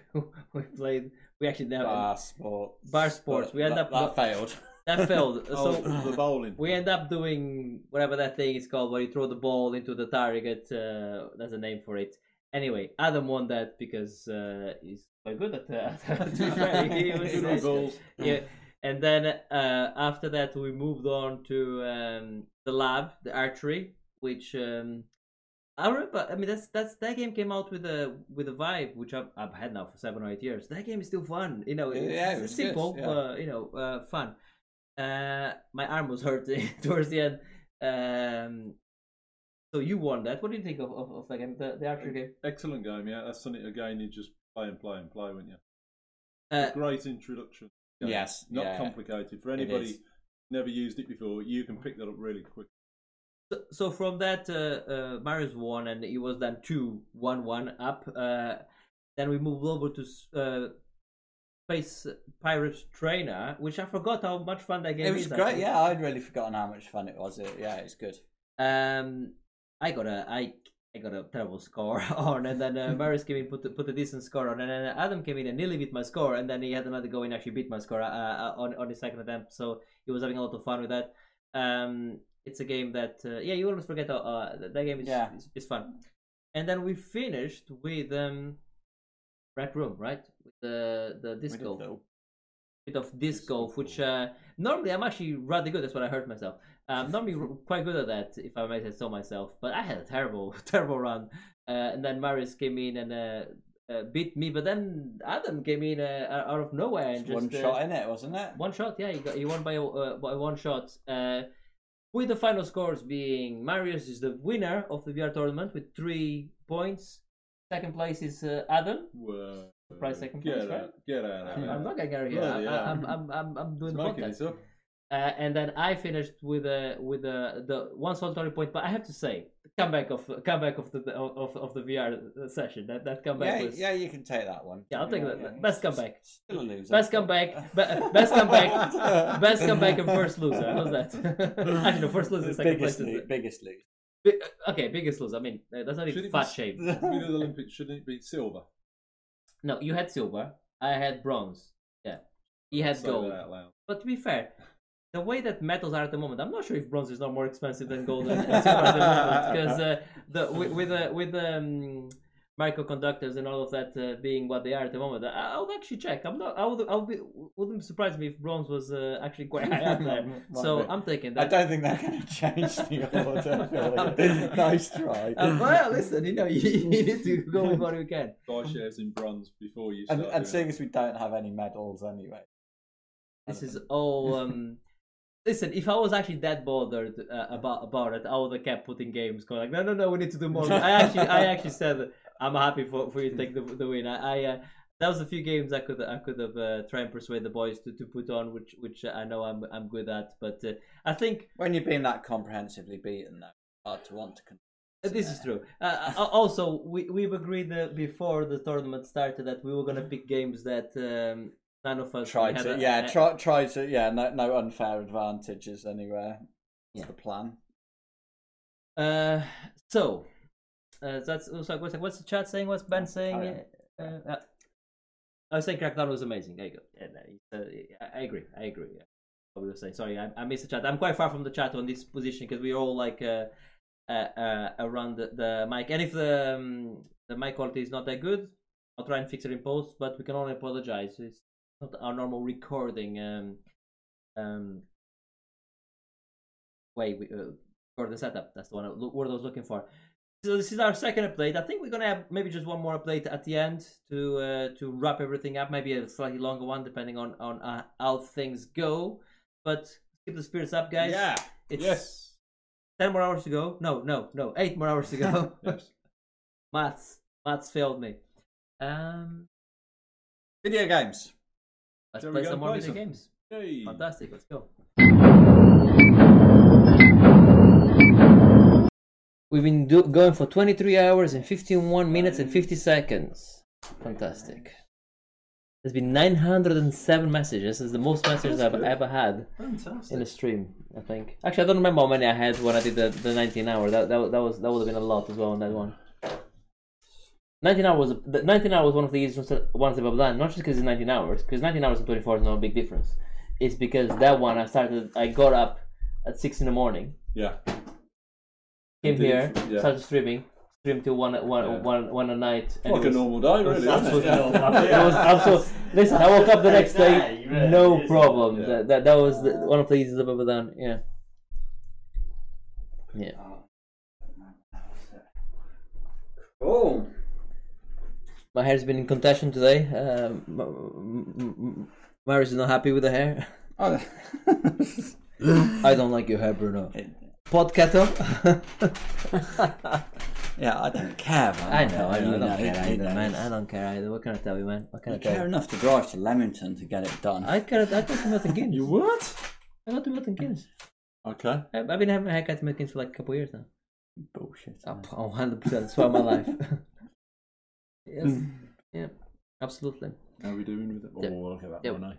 Speaker 2: we played? We actually never
Speaker 4: Bar sports.
Speaker 2: Bar sports.
Speaker 4: But
Speaker 2: We end up-
Speaker 4: that failed.
Speaker 2: that failed.
Speaker 3: Oh,
Speaker 2: so
Speaker 3: the bowling.
Speaker 2: we end up doing whatever that thing is called, where you throw the ball into the target. Uh, there's a name for it. Anyway, Adam won that because uh, he's quite good at that. to he was-
Speaker 3: with
Speaker 2: yeah. And then uh, after that, we moved on to um, the lab, the archery, which um, I remember. I mean, that's that's that game came out with a with a vibe which I've, I've had now for seven or eight years. That game is still fun. You know, it's,
Speaker 4: Yeah, it
Speaker 2: it's
Speaker 4: was good,
Speaker 2: simple,
Speaker 4: yeah.
Speaker 2: uh, you know, uh, fun. Uh, my arm was hurting towards the end. Um, so you won that. What do you think of, of, of that game, the, the archery game?
Speaker 3: Excellent game, yeah. That's something again you just play and play and play, wouldn't you?
Speaker 2: Uh,
Speaker 3: Great introduction. game.
Speaker 4: Yes,
Speaker 3: Not
Speaker 4: yeah.
Speaker 3: complicated. For anybody never used it before, you can pick that up really quick.
Speaker 2: So, so from that, uh, uh, Marius won, and it was then two one one up. Uh, then we moved over to uh, Space Pirates Trainer, which I forgot how much fun that game
Speaker 4: It was
Speaker 2: is.
Speaker 4: great. Yeah, I'd really forgotten how much fun it was. It, yeah, it's good.
Speaker 2: Um, I got a I I got a terrible score on, and then uh, Marius came in put a- put a decent score on, and then Adam came in and nearly beat my score, and then he had another go and actually beat my score uh, uh, on on his second attempt. So he was having a lot of fun with that. Um, it's a game that uh, yeah you almost forget uh, uh, that, game is,
Speaker 4: Yeah.
Speaker 2: is is fun. And then we finished with um, Rec Room, right? With the the disc golf bit of disc golf, which uh, normally I'm actually rather good. That's what I heard myself. Um, normally quite good at that, if I may say so myself. But I had a terrible, terrible run. Uh, and then Marius came in and uh, uh, beat me. But then Adam came in uh, out of nowhere and just
Speaker 4: one
Speaker 2: uh,
Speaker 4: shot in it, wasn't it?
Speaker 2: one shot. Yeah, he got he won by uh, by one shot. Uh, with the final scores being Marius is the winner of the VR tournament with three points. Second place is uh, Adam.
Speaker 3: Whoa.
Speaker 2: Surprise second
Speaker 3: get
Speaker 2: place,
Speaker 3: out,
Speaker 2: right?
Speaker 3: Get out of there.
Speaker 2: I'm not getting out of here.
Speaker 3: Bloody
Speaker 2: I,
Speaker 3: hell.
Speaker 2: I'm, I'm, I'm, I'm doing
Speaker 3: It's
Speaker 2: the podcast. Uh, and then I finished with a with a the one solitary point. But I have to say, the comeback of comeback of the of of the VR session. That that comeback
Speaker 4: Yeah,
Speaker 2: was
Speaker 4: yeah, you can take that one.
Speaker 2: Yeah, I'll take
Speaker 4: Yeah,
Speaker 2: that.
Speaker 4: yeah.
Speaker 2: Best comeback.
Speaker 4: Still a loser.
Speaker 2: best comeback. Be, best comeback. Best comeback and first loser. How's that? Actually, no, first loser, second place.
Speaker 4: biggest,
Speaker 2: Is
Speaker 4: lo- biggest loser.
Speaker 2: bi- okay, biggest loser. I mean, uh, that's not
Speaker 3: Should
Speaker 2: even fat
Speaker 3: be-
Speaker 2: shame.
Speaker 3: Winner of the Olympics, shouldn't it be silver?
Speaker 2: No, you had silver. I had bronze. Yeah, he had gold.
Speaker 3: that out loud.
Speaker 2: But to be fair, the way that metals are at the moment, I'm not sure if bronze is not more expensive than gold and and silver at the moment because uh, the with with the with um, microconductors and all of that uh, being what they are at the moment, I, I would actually check. I'm not. I would. I would be. Wouldn't surprise me if bronze was uh, actually quite high up there. So
Speaker 4: be.
Speaker 2: I'm taking that.
Speaker 4: I don't think they're going to change the order. Philip. nice try.
Speaker 2: Uh, well, listen, you know, you, you need to go with what you can.
Speaker 3: Buy shares in bronze before you start.
Speaker 4: and, and seeing as we don't have any medals anyway.
Speaker 2: This is all. Um, listen, if I was actually that bothered uh, about about it, I would have kept putting games. Going like, no, no, no, we need to do more. I actually, I actually said I'm happy for, for you to take the, the win. I, I uh, that was a few games I could I could have uh, tried and persuade the boys to, to put on, which which I know I'm I'm good at. But uh, I think
Speaker 4: When you've been that comprehensively beaten, though, hard to want to. Con-
Speaker 2: this is true. Uh, uh, also, we we've agreed uh, before the tournament started that we were gonna pick games that um, none of us
Speaker 4: Try
Speaker 2: had
Speaker 4: to,
Speaker 2: a-
Speaker 4: yeah,
Speaker 2: a-
Speaker 4: try, try to, yeah, no, no unfair advantages anywhere. That's
Speaker 2: Yeah.
Speaker 4: the plan.
Speaker 2: Uh, so uh, that's also what's, what's the chat saying? What's Ben saying? Uh, uh, I was saying Crackdown was amazing. There you go. Yeah, no, uh, I- agree. I agree. Yeah. What we were saying. Sorry, I, I missed the chat. I'm quite far from the chat on this position because we're all like uh, uh, uh, around the, the mic. And if the um, the mic quality is not that good, I'll try and fix it in post. But we can only apologize. It's not our normal recording um, um, way. We, uh, the setup. That's the one I- word I was looking for. So this is our second update. I think we're gonna have maybe just one more update at the end to uh, to wrap everything up. Maybe a slightly longer one, depending on on uh, how things go. But keep the spirits up, guys.
Speaker 3: Yeah.
Speaker 2: It's
Speaker 3: Yes.
Speaker 2: ten more hours to go. No, no, no. Eight more hours to go.
Speaker 3: Yes.
Speaker 2: maths, maths failed me. Um,
Speaker 4: Video games.
Speaker 2: let's
Speaker 3: Shall
Speaker 2: play some more video games.
Speaker 3: Yay.
Speaker 2: Fantastic. Let's go. We've been do- going for 23 hours and 51 minutes and 50 seconds. Fantastic. There's been 907 messages. This is the most messages I've ever had
Speaker 3: Fantastic.
Speaker 2: in a stream. I think. Actually, I don't remember how many I had when I did the, the 19 hour. That, that that was that would have been a lot as well on that one. 19 hours. was 19 hours was one of the easiest ones I've ever done. Not just because it's 19 hours, because 19 hours and 24 is not a big difference. It's because that one I started. I got up at six in the morning.
Speaker 3: Yeah.
Speaker 2: Came
Speaker 3: Indeed,
Speaker 2: here,
Speaker 3: yeah.
Speaker 2: started streaming, streamed till one one
Speaker 3: Yeah.
Speaker 2: one one a night. and
Speaker 3: Like
Speaker 2: it
Speaker 3: a normal day,
Speaker 2: it was
Speaker 3: really.
Speaker 2: absolutely
Speaker 3: it?
Speaker 2: normal. It was absolute- Listen, I woke up the next day,
Speaker 1: Yeah,
Speaker 2: no problem.
Speaker 3: Yeah.
Speaker 2: That, that that was the, one of the easiest I've ever done. Yeah. Yeah.
Speaker 4: Cool.
Speaker 2: My hair's been in contention today. Um, M- M- M- Marius is not happy with the hair.
Speaker 4: Oh.
Speaker 2: I don't like your hair, Bruno. Pod kettle.
Speaker 4: yeah, I don't care, man.
Speaker 2: I know, I know, I
Speaker 4: You
Speaker 2: don't care either, man. I don't care either. What can I tell you, man? What can I tell
Speaker 4: care
Speaker 2: you?
Speaker 4: enough to drive to Leamington to get it done.
Speaker 2: I care. I go to Milton Keynes.
Speaker 3: You what?
Speaker 2: I go to Milton Keynes.
Speaker 3: Okay.
Speaker 2: I've I've been having a haircut in Milton Keynes for like a couple of years now.
Speaker 4: Bullshit.
Speaker 2: Oh,
Speaker 4: man.
Speaker 2: oh, 100%. That's why my life. yes. Yeah. Absolutely.
Speaker 3: How are we doing with it? Oh,
Speaker 2: Yep.
Speaker 3: look at that
Speaker 2: Yep.
Speaker 3: one, eh?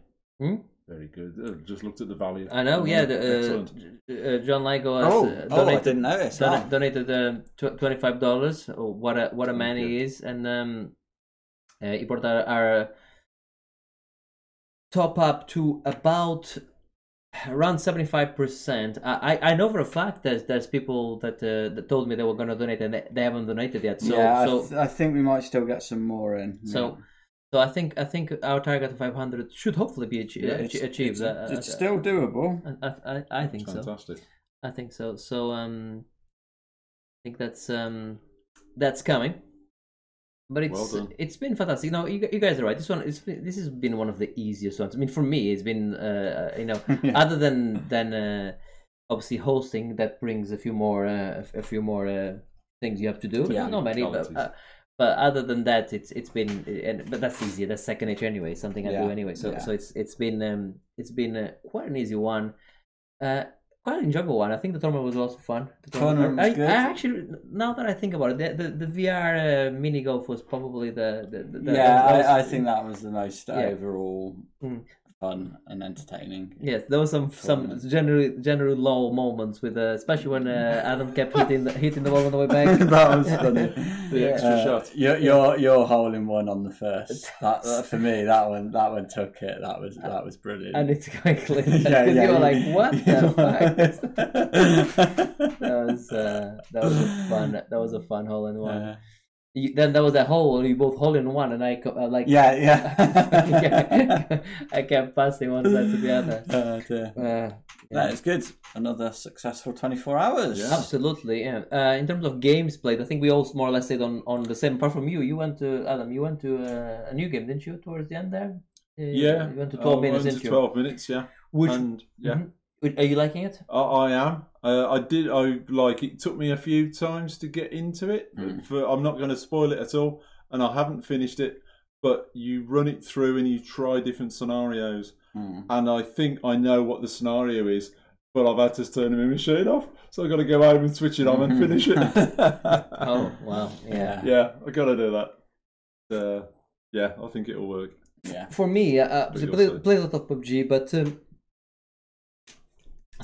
Speaker 2: Hmm?
Speaker 3: Very good. Uh, just looked at the value.
Speaker 2: I know. Yeah. The, uh,
Speaker 3: Excellent.
Speaker 2: uh, John Ligo has
Speaker 4: Oh,
Speaker 2: uh,
Speaker 4: oh, I
Speaker 2: donated
Speaker 4: didn't notice.
Speaker 2: Don-
Speaker 4: that.
Speaker 2: donated um, tw- twenty five dollars. Oh, what a what a man he is, and um, uh, he brought our, our top up to about around seventy five percent. I I I know for a fact that there's people that uh, that told me they were going to donate and they, they haven't donated yet. So
Speaker 4: yeah, I, th- I think we might still get some more in.
Speaker 2: so. So I think I think our target of 500 should hopefully be achi-
Speaker 4: yeah, it's,
Speaker 2: achieved.
Speaker 4: It's,
Speaker 2: Uh,
Speaker 4: it's
Speaker 2: uh,
Speaker 4: still doable.
Speaker 2: I, I, I think so.
Speaker 3: Fantastic.
Speaker 2: I think so. So um, I think that's um, that's coming. But it's
Speaker 3: Well
Speaker 2: it's been fantastic. You know, you, you guys are right. This one, it's been, this has been one of the easiest ones. I mean, for me, it's been uh, you know,
Speaker 4: Yeah.
Speaker 2: other than than uh, obviously hosting that brings a few more uh, a few more uh, things you have to do.
Speaker 4: Yeah,
Speaker 2: not many, but, but other than that, it's it's been but that's easier. That's second nature anyway. Something I do anyway. So
Speaker 4: yeah.
Speaker 2: so it's it's been um, it's been uh, quite an easy one. Uh, quite an enjoyable one. I think the tournament was also fun. The
Speaker 4: Tournament was
Speaker 2: I,
Speaker 4: good.
Speaker 2: I actually, now that I think about it, the the, the VR uh, mini golf was probably the, the, the
Speaker 4: yeah,
Speaker 2: was-
Speaker 4: I, I think that was the most
Speaker 2: Yeah.
Speaker 4: overall
Speaker 2: Mm.
Speaker 4: Fun and entertaining.
Speaker 2: Yes, there was some some
Speaker 4: Tournament.
Speaker 2: generally generally low moments with, uh, especially when uh, Adam kept hitting the, hitting the ball on the way back.
Speaker 4: that was funny.
Speaker 3: The extra
Speaker 4: Uh,
Speaker 3: shot.
Speaker 4: Your your your hole in one on the first. That, that- for me, that one that one took it. That was that was brilliant.
Speaker 2: I need to quickly because you were like, "What the fuck?" That was uh, that was a fun that was a fun hole in one. You, then there was that hole where you both hole in one, and I uh, like
Speaker 4: yeah, yeah.
Speaker 2: I kept passing one side to the other.
Speaker 4: Uh, dear.
Speaker 2: Uh,
Speaker 4: That is good. Another successful 24 hours.
Speaker 3: Yeah.
Speaker 2: Absolutely, yeah. Uh, in terms of games played, I think we all more or less stayed on, on the same. Apart from you, you went to Adam. You went to uh, a new game, didn't you? Towards the end there. Uh,
Speaker 3: Yeah.
Speaker 2: you went to twelve
Speaker 3: I
Speaker 2: minutes,
Speaker 3: went
Speaker 2: didn't
Speaker 3: to
Speaker 2: you?
Speaker 3: 12 minutes, yeah.
Speaker 2: Which
Speaker 3: And, yeah.
Speaker 2: Mhm. Are you liking it?
Speaker 3: Oh, I am. Uh, I did. I like. It took me a few times to get into it.
Speaker 4: Mm.
Speaker 3: For I'm not going to spoil it at all, and I haven't finished it. But you run it through and you try different scenarios,
Speaker 4: Mm.
Speaker 3: and I think I know what the scenario is. But I've had to turn my machine off, so I've got to go home and switch it on and finish it.
Speaker 2: Oh wow, yeah.
Speaker 3: yeah, I got to do that. Uh, yeah, I think it'll work.
Speaker 4: Yeah.
Speaker 2: For me, uh, I
Speaker 3: you'll
Speaker 2: play, a lot of PUBG, but um,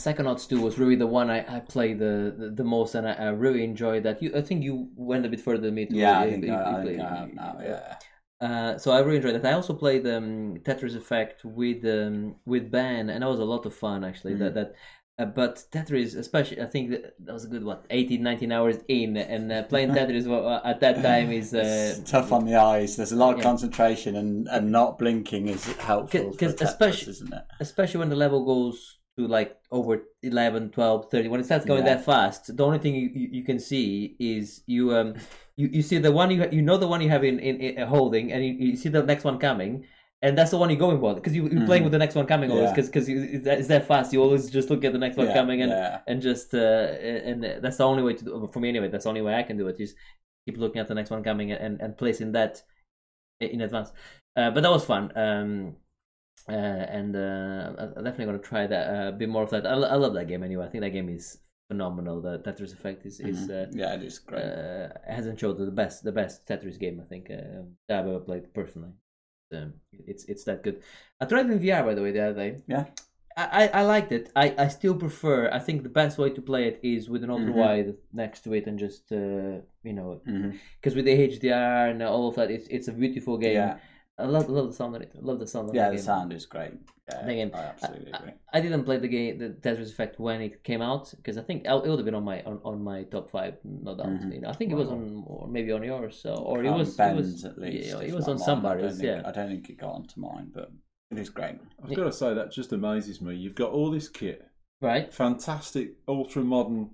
Speaker 2: Psychonauts 2 was really the one I, I played the, the, the most, and I, I really enjoyed that. You, I think you went a bit further than me. Too.
Speaker 4: Yeah, I think,
Speaker 2: you-
Speaker 4: I, I think
Speaker 2: played-
Speaker 4: I have now. Yeah.
Speaker 2: Uh, so I really enjoyed that. I also played um, Tetris Effect with um, with Ben, and that was a lot of fun actually. That that. Uh, but Tetris, especially, I think that, that was a good what 18, 19 hours in, and uh, playing Tetris uh, at that time is uh,
Speaker 4: It's tough on the eyes. There's a lot of
Speaker 2: Yeah.
Speaker 4: concentration, and, and not blinking is helpful.
Speaker 2: 'Cause-
Speaker 4: for
Speaker 2: 'cause
Speaker 4: Tetris,
Speaker 2: especially-
Speaker 4: isn't it?
Speaker 2: especially when the level goes to like over 11 12 30 when it starts going
Speaker 4: Yeah.
Speaker 2: that fast the only thing you, you, you can see is you um you, you see the one you you know the one you have in in, in holding and you, you see the next one coming and that's the one you're going for because you, you're playing
Speaker 4: Mhm.
Speaker 2: with the next one coming always
Speaker 4: Yeah.
Speaker 2: because because it's, that- it's that fast you always just look at the next one
Speaker 4: Yeah,
Speaker 2: coming and
Speaker 4: yeah.
Speaker 2: and just uh and that's the only way to do for me anyway that's the only way i can do it is keep looking at the next one coming and and placing that in advance uh, but that was fun um uh, and uh, I'm definitely gonna try that uh, a bit more of that. I, I love that game anyway. I think that game is phenomenal. The Tetris Effect is is
Speaker 4: Mhm.
Speaker 2: uh,
Speaker 4: yeah, it is great.
Speaker 2: uh, hasn't showed the best the best Tetris game I think uh, that I've ever played personally. um, it's it's that good. I tried it in VR by the way the other day.
Speaker 4: Yeah.
Speaker 2: I, I liked it. I, I still prefer. I think the best way to play it is with an ultra wide next to it and just uh, you know because with the HDR and all of that, it's it's a beautiful game.
Speaker 4: Yeah,
Speaker 2: I love love the sound of it. I love the sound of
Speaker 4: yeah,
Speaker 2: the
Speaker 4: the
Speaker 2: game.
Speaker 4: sound is great. Yeah,
Speaker 2: The game.
Speaker 4: I absolutely
Speaker 2: I,
Speaker 4: agree.
Speaker 2: I didn't play the game, the Tetris Effect when it came out because I think it would have been on my on, on my top five, no doubt.
Speaker 4: Mhm.
Speaker 2: You know, I think it was on or maybe on yours, so, or it was
Speaker 4: Ben's
Speaker 2: it was
Speaker 4: at least.
Speaker 2: yeah, it was on
Speaker 4: mine.
Speaker 2: somebody's.
Speaker 4: I don't think,
Speaker 2: Yeah,
Speaker 4: I don't think it got onto mine, but it is great.
Speaker 3: I've got to say that just amazes me. You've got all this kit,
Speaker 2: right.
Speaker 3: fantastic, ultra modern,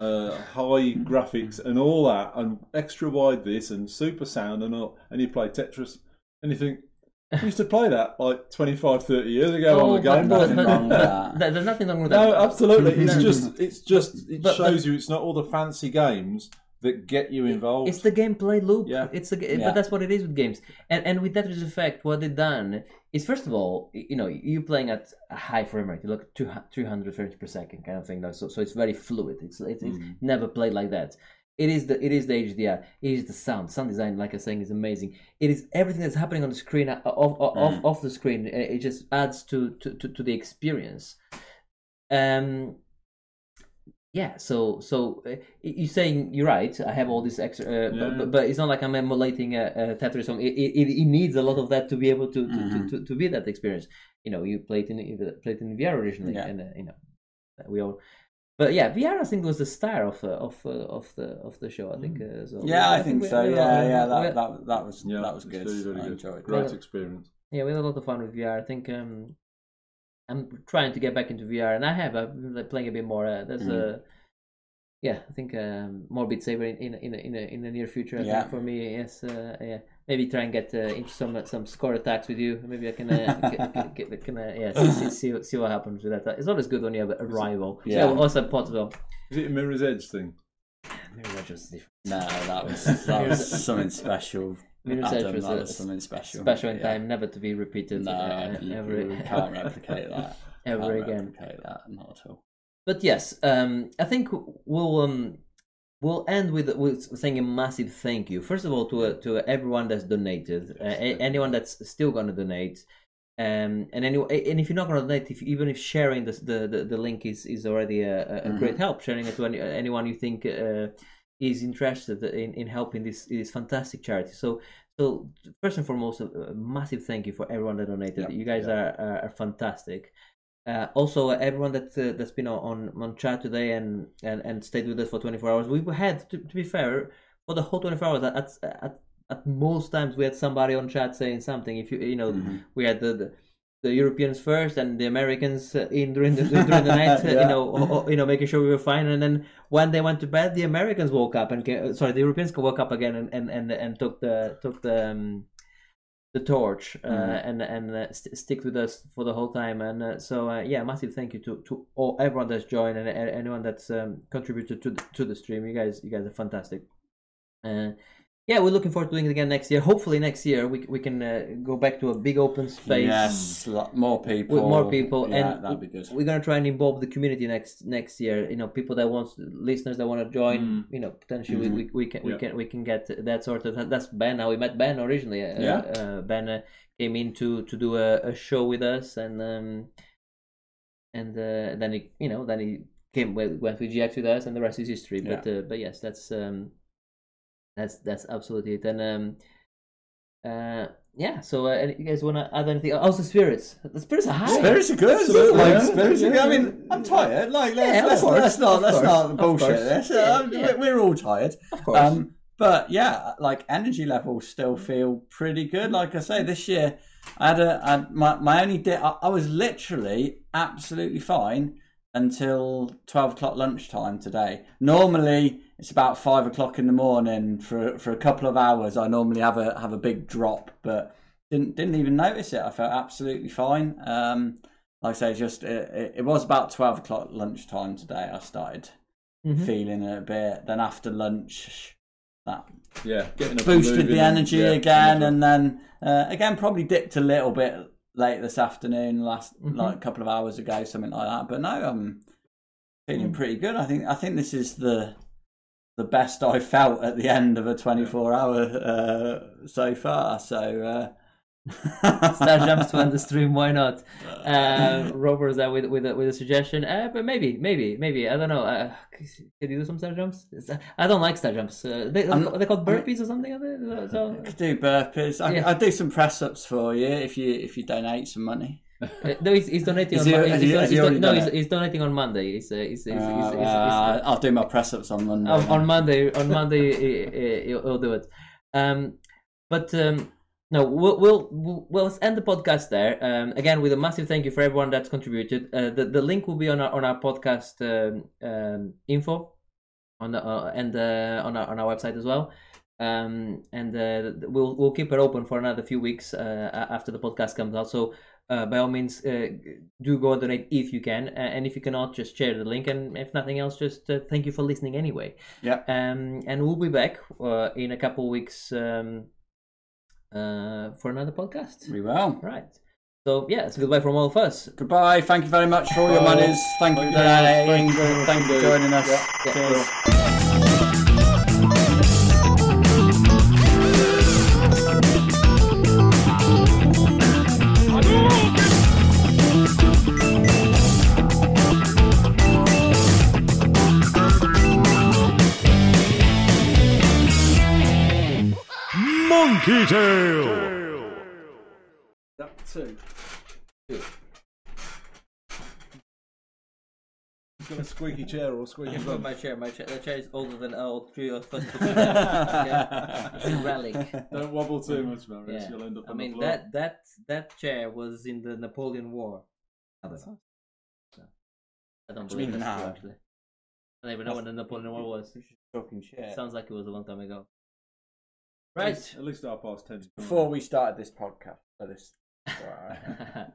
Speaker 3: uh, high graphics, and all that, and extra wide this, and super sound, and all, and you play Tetris, and you think. I used to play that like 25, 30 years ago
Speaker 2: Oh,
Speaker 3: on the Game Boy.
Speaker 4: nothing wrong with that.
Speaker 2: There's nothing wrong with that.
Speaker 3: No, absolutely. It's
Speaker 2: No.
Speaker 3: just, it's just, it
Speaker 2: But-
Speaker 3: shows you it's not all the fancy games that get you involved.
Speaker 2: It's the gameplay loop.
Speaker 3: Yeah.
Speaker 2: It's a,
Speaker 4: Yeah.
Speaker 2: but that's what it is with games. And and with that Effect, what they've done is first of all, you know, you're playing at a high frame rate. You look at 200 frames per second kind of thing. So so it's very fluid. It's it's, it's
Speaker 3: Mhm.
Speaker 2: never played like that. It is the it is the HDR. It is the sound. Sound design, like I was saying, is amazing. It is everything that's happening on the screen uh, off off, off, off the screen. uh, It just adds to to, to, to the experience. Um, yeah, so so uh, you're saying you're right. I have all this extra, uh,
Speaker 3: Yeah.
Speaker 2: but, but, but it's not like I'm emulating a, a Tetris song. It, it, it needs a lot of that to be able to to,
Speaker 4: Mhm.
Speaker 2: to, to, to be that experience. You know, you played in played in VR originally,
Speaker 4: Yeah.
Speaker 2: and uh, you know we all. But yeah, VR I think was the star of uh, of uh, of the of the show. I think. Uh, so
Speaker 4: Yeah, I
Speaker 2: we-
Speaker 4: think
Speaker 2: we-
Speaker 4: so.
Speaker 2: we-
Speaker 4: Yeah,
Speaker 2: we-
Speaker 4: yeah,
Speaker 2: we-
Speaker 4: that that, that was
Speaker 3: yeah,
Speaker 4: that was good.
Speaker 3: Very, very
Speaker 4: I
Speaker 3: good.
Speaker 4: enjoyed
Speaker 3: Great
Speaker 2: Yeah.
Speaker 3: experience.
Speaker 2: yeah, we had a lot of fun with VR. I think um, I'm trying to get back into VR, and I have. I've been like, playing a bit more. Uh, there's
Speaker 4: Mhm.
Speaker 2: a yeah, I think um, more Beat Saber in in in in, in the near future. I
Speaker 4: Yeah.
Speaker 2: think for me, yes, uh, yeah. Maybe try and get uh, into some uh, some score attacks with you. Maybe I can uh, get, get, get, can uh, yeah see, see, see what- see what happens with that. It's always good when you have a rival.
Speaker 4: Yeah.
Speaker 2: Yeah, also possible.
Speaker 3: Is it a Mirror's Edge thing?
Speaker 2: Maybe that's just different.
Speaker 4: No, that was that was something special.
Speaker 2: Mirror's Edge was
Speaker 4: that
Speaker 2: a
Speaker 4: was something special.
Speaker 2: Special in
Speaker 4: Yeah.
Speaker 2: time, never to be repeated.
Speaker 4: No,
Speaker 2: uh,
Speaker 4: you,
Speaker 2: ever,
Speaker 4: you can't replicate that.
Speaker 2: ever
Speaker 4: Can't
Speaker 2: again.
Speaker 4: Replicate that, not at all.
Speaker 2: But yes, um, I think we'll um, we'll end with with saying a massive thank you. First of all, to uh, to everyone that's donated, uh, anyone that's still going to donate, um, and any, and if you're not going to donate, if even if sharing the, the the link is is already a, a a great help, sharing it to any, anyone you think uh, is interested in, in helping this this fantastic charity. So. So first and foremost, a massive thank you for everyone that donated.
Speaker 3: Yeah,
Speaker 2: you guys
Speaker 3: yeah.
Speaker 2: are are fantastic. Uh, also, everyone that uh, that's been on on chat today and, and and stayed with us for 24 hours. We had to, to be fair for the whole 24 hours. At, at at most times we had somebody on chat saying something. If you you know
Speaker 4: Mhm.
Speaker 2: we had the, the the Europeans first and the Americans uh, in during the during the night. uh,
Speaker 4: Yeah.
Speaker 2: You know, o- o- you know, making sure we were fine. And then when they went to bed, the Americans woke up and ca- sorry, the Europeans woke up again and and and, and took the took the. Um, the torch uh,
Speaker 4: Mhm.
Speaker 2: and and uh, st- stick with us for the whole time. And uh, so uh, yeah massive thank you to to all everyone that's joined and uh, anyone that's um, contributed to the, to the stream. You guys you guys are fantastic. Uh, yeah we're looking forward to doing it again next year hopefully next year we, we can uh, go back to a big open space
Speaker 4: Yes, more people.
Speaker 2: with more people
Speaker 4: Yeah,
Speaker 2: and
Speaker 4: that'd be good.
Speaker 2: we're gonna try and involve the community next next year you know people that want listeners that want to join
Speaker 3: Mm.
Speaker 2: you know potentially
Speaker 4: Mhm.
Speaker 2: we, we can we
Speaker 3: Yeah.
Speaker 2: can we can get that sort of that's ben how we met ben originally uh,
Speaker 4: Yeah.
Speaker 2: uh, ben uh, came in to to do a, a show with us and um and uh, then he you know then he came went went with gx with us and the rest is history but uh, but yes that's um that's that's absolutely it and um uh yeah so uh, you guys want to add anything Also, spirits the spirits are high
Speaker 4: Spirits are good.
Speaker 3: Absolutely,
Speaker 4: Like,
Speaker 3: yeah.
Speaker 4: spirits are good. I mean, I'm tired. Like, let's,
Speaker 2: Yeah,
Speaker 4: let's, let's not, let's not
Speaker 2: of
Speaker 4: bullshit this.
Speaker 2: Yeah,
Speaker 4: Uh,
Speaker 2: yeah.
Speaker 4: We're all tired.
Speaker 2: of course
Speaker 4: Um, but yeah, like energy levels still feel pretty good. Like I say, this year I had a I had my my only day. I, I was literally absolutely fine until twelve o'clock lunchtime today. Normally it's about five o'clock in the morning for for a couple of hours. I normally have a have a big drop, but didn't didn't even notice it. I felt absolutely fine. Um, like I say, just it, it, it was about twelve o'clock lunchtime today. I started
Speaker 2: Mhm.
Speaker 4: feeling it a bit. Then after lunch, that
Speaker 3: Yeah, getting
Speaker 4: boosted
Speaker 3: moving
Speaker 4: the
Speaker 3: and-
Speaker 4: energy
Speaker 3: yeah,
Speaker 4: again,
Speaker 3: energy.
Speaker 4: and then uh, again probably dipped a little bit late this afternoon, last
Speaker 2: Mhm.
Speaker 4: like a couple of hours ago, something like that. But no, I'm feeling
Speaker 2: Mm.
Speaker 4: pretty good. I think I think this is the the best I've felt at the end of a 24 hour uh, so far. So uh,
Speaker 2: star jumps to end the stream. Why not? Uh, Robert's there with with a, with a suggestion. Uh, but maybe, maybe, maybe. I don't know. Uh, can you do some star jumps? It's- uh, I don't like star jumps. Uh, they
Speaker 4: I'm-
Speaker 2: they called burpees or something. Are? So,
Speaker 4: Could do burpees. I,
Speaker 2: Yeah.
Speaker 4: I'll do some press ups for you if you if you donate some money.
Speaker 2: uh, no, he's, he's donating on
Speaker 4: he-
Speaker 2: Mon- he's,
Speaker 4: he-
Speaker 2: don- he's no, he's, he's donating on Monday. He's, uh, he's, he's, he's,
Speaker 4: Uh,
Speaker 2: he's- he's-
Speaker 4: uh, I'll do my press ups on Monday.
Speaker 2: on, on Monday. On Monday, he- he- he'll, he'll do it. Um, but um, no, we'll, we'll we'll end the podcast there. Um, again, with a massive thank you for everyone that's contributed. Uh, the the link will be on our on our podcast um, um, info on the, uh, and uh, on our on our website as well. Um, and uh, we'll we'll keep it open for another few weeks uh, after the podcast comes out. So uh, by all means, uh, do go and donate if you can, and if you cannot, just share the link. And if nothing else, just uh, thank you for listening anyway.
Speaker 4: Yep.
Speaker 2: Um, and we'll be back uh, in a couple of weeks um, uh, for another podcast.
Speaker 4: We will.
Speaker 2: Right. So yeah, it's a goodbye from all of us.
Speaker 4: Goodbye. Thank you very much for all your
Speaker 3: Bye.
Speaker 4: monies. Thank you
Speaker 3: Thank
Speaker 4: for
Speaker 3: you. Thank you very much
Speaker 4: Thank you for joining us.
Speaker 3: Yeah.
Speaker 4: Cheers.
Speaker 1: Monkey Tail.
Speaker 3: That two. Got a squeaky chair or a squeaky bum?
Speaker 2: my chair. My chair. The chair is older than all three of us. It's a relic.
Speaker 3: Don't wobble too mm. much, Marius.
Speaker 2: Yeah.
Speaker 3: You'll end up
Speaker 2: I
Speaker 3: on
Speaker 2: mean
Speaker 3: the floor.
Speaker 2: that that that chair was in the Napoleon War. I don't know. I don't believe
Speaker 4: mean
Speaker 2: true,
Speaker 4: now?
Speaker 2: actually. I don't even know when the Napoleon War was.
Speaker 4: Talking shit.
Speaker 2: Sounds like it was a long time ago.
Speaker 3: At
Speaker 2: Right.
Speaker 3: least- At least our past ten.
Speaker 4: Before we started this podcast, for this.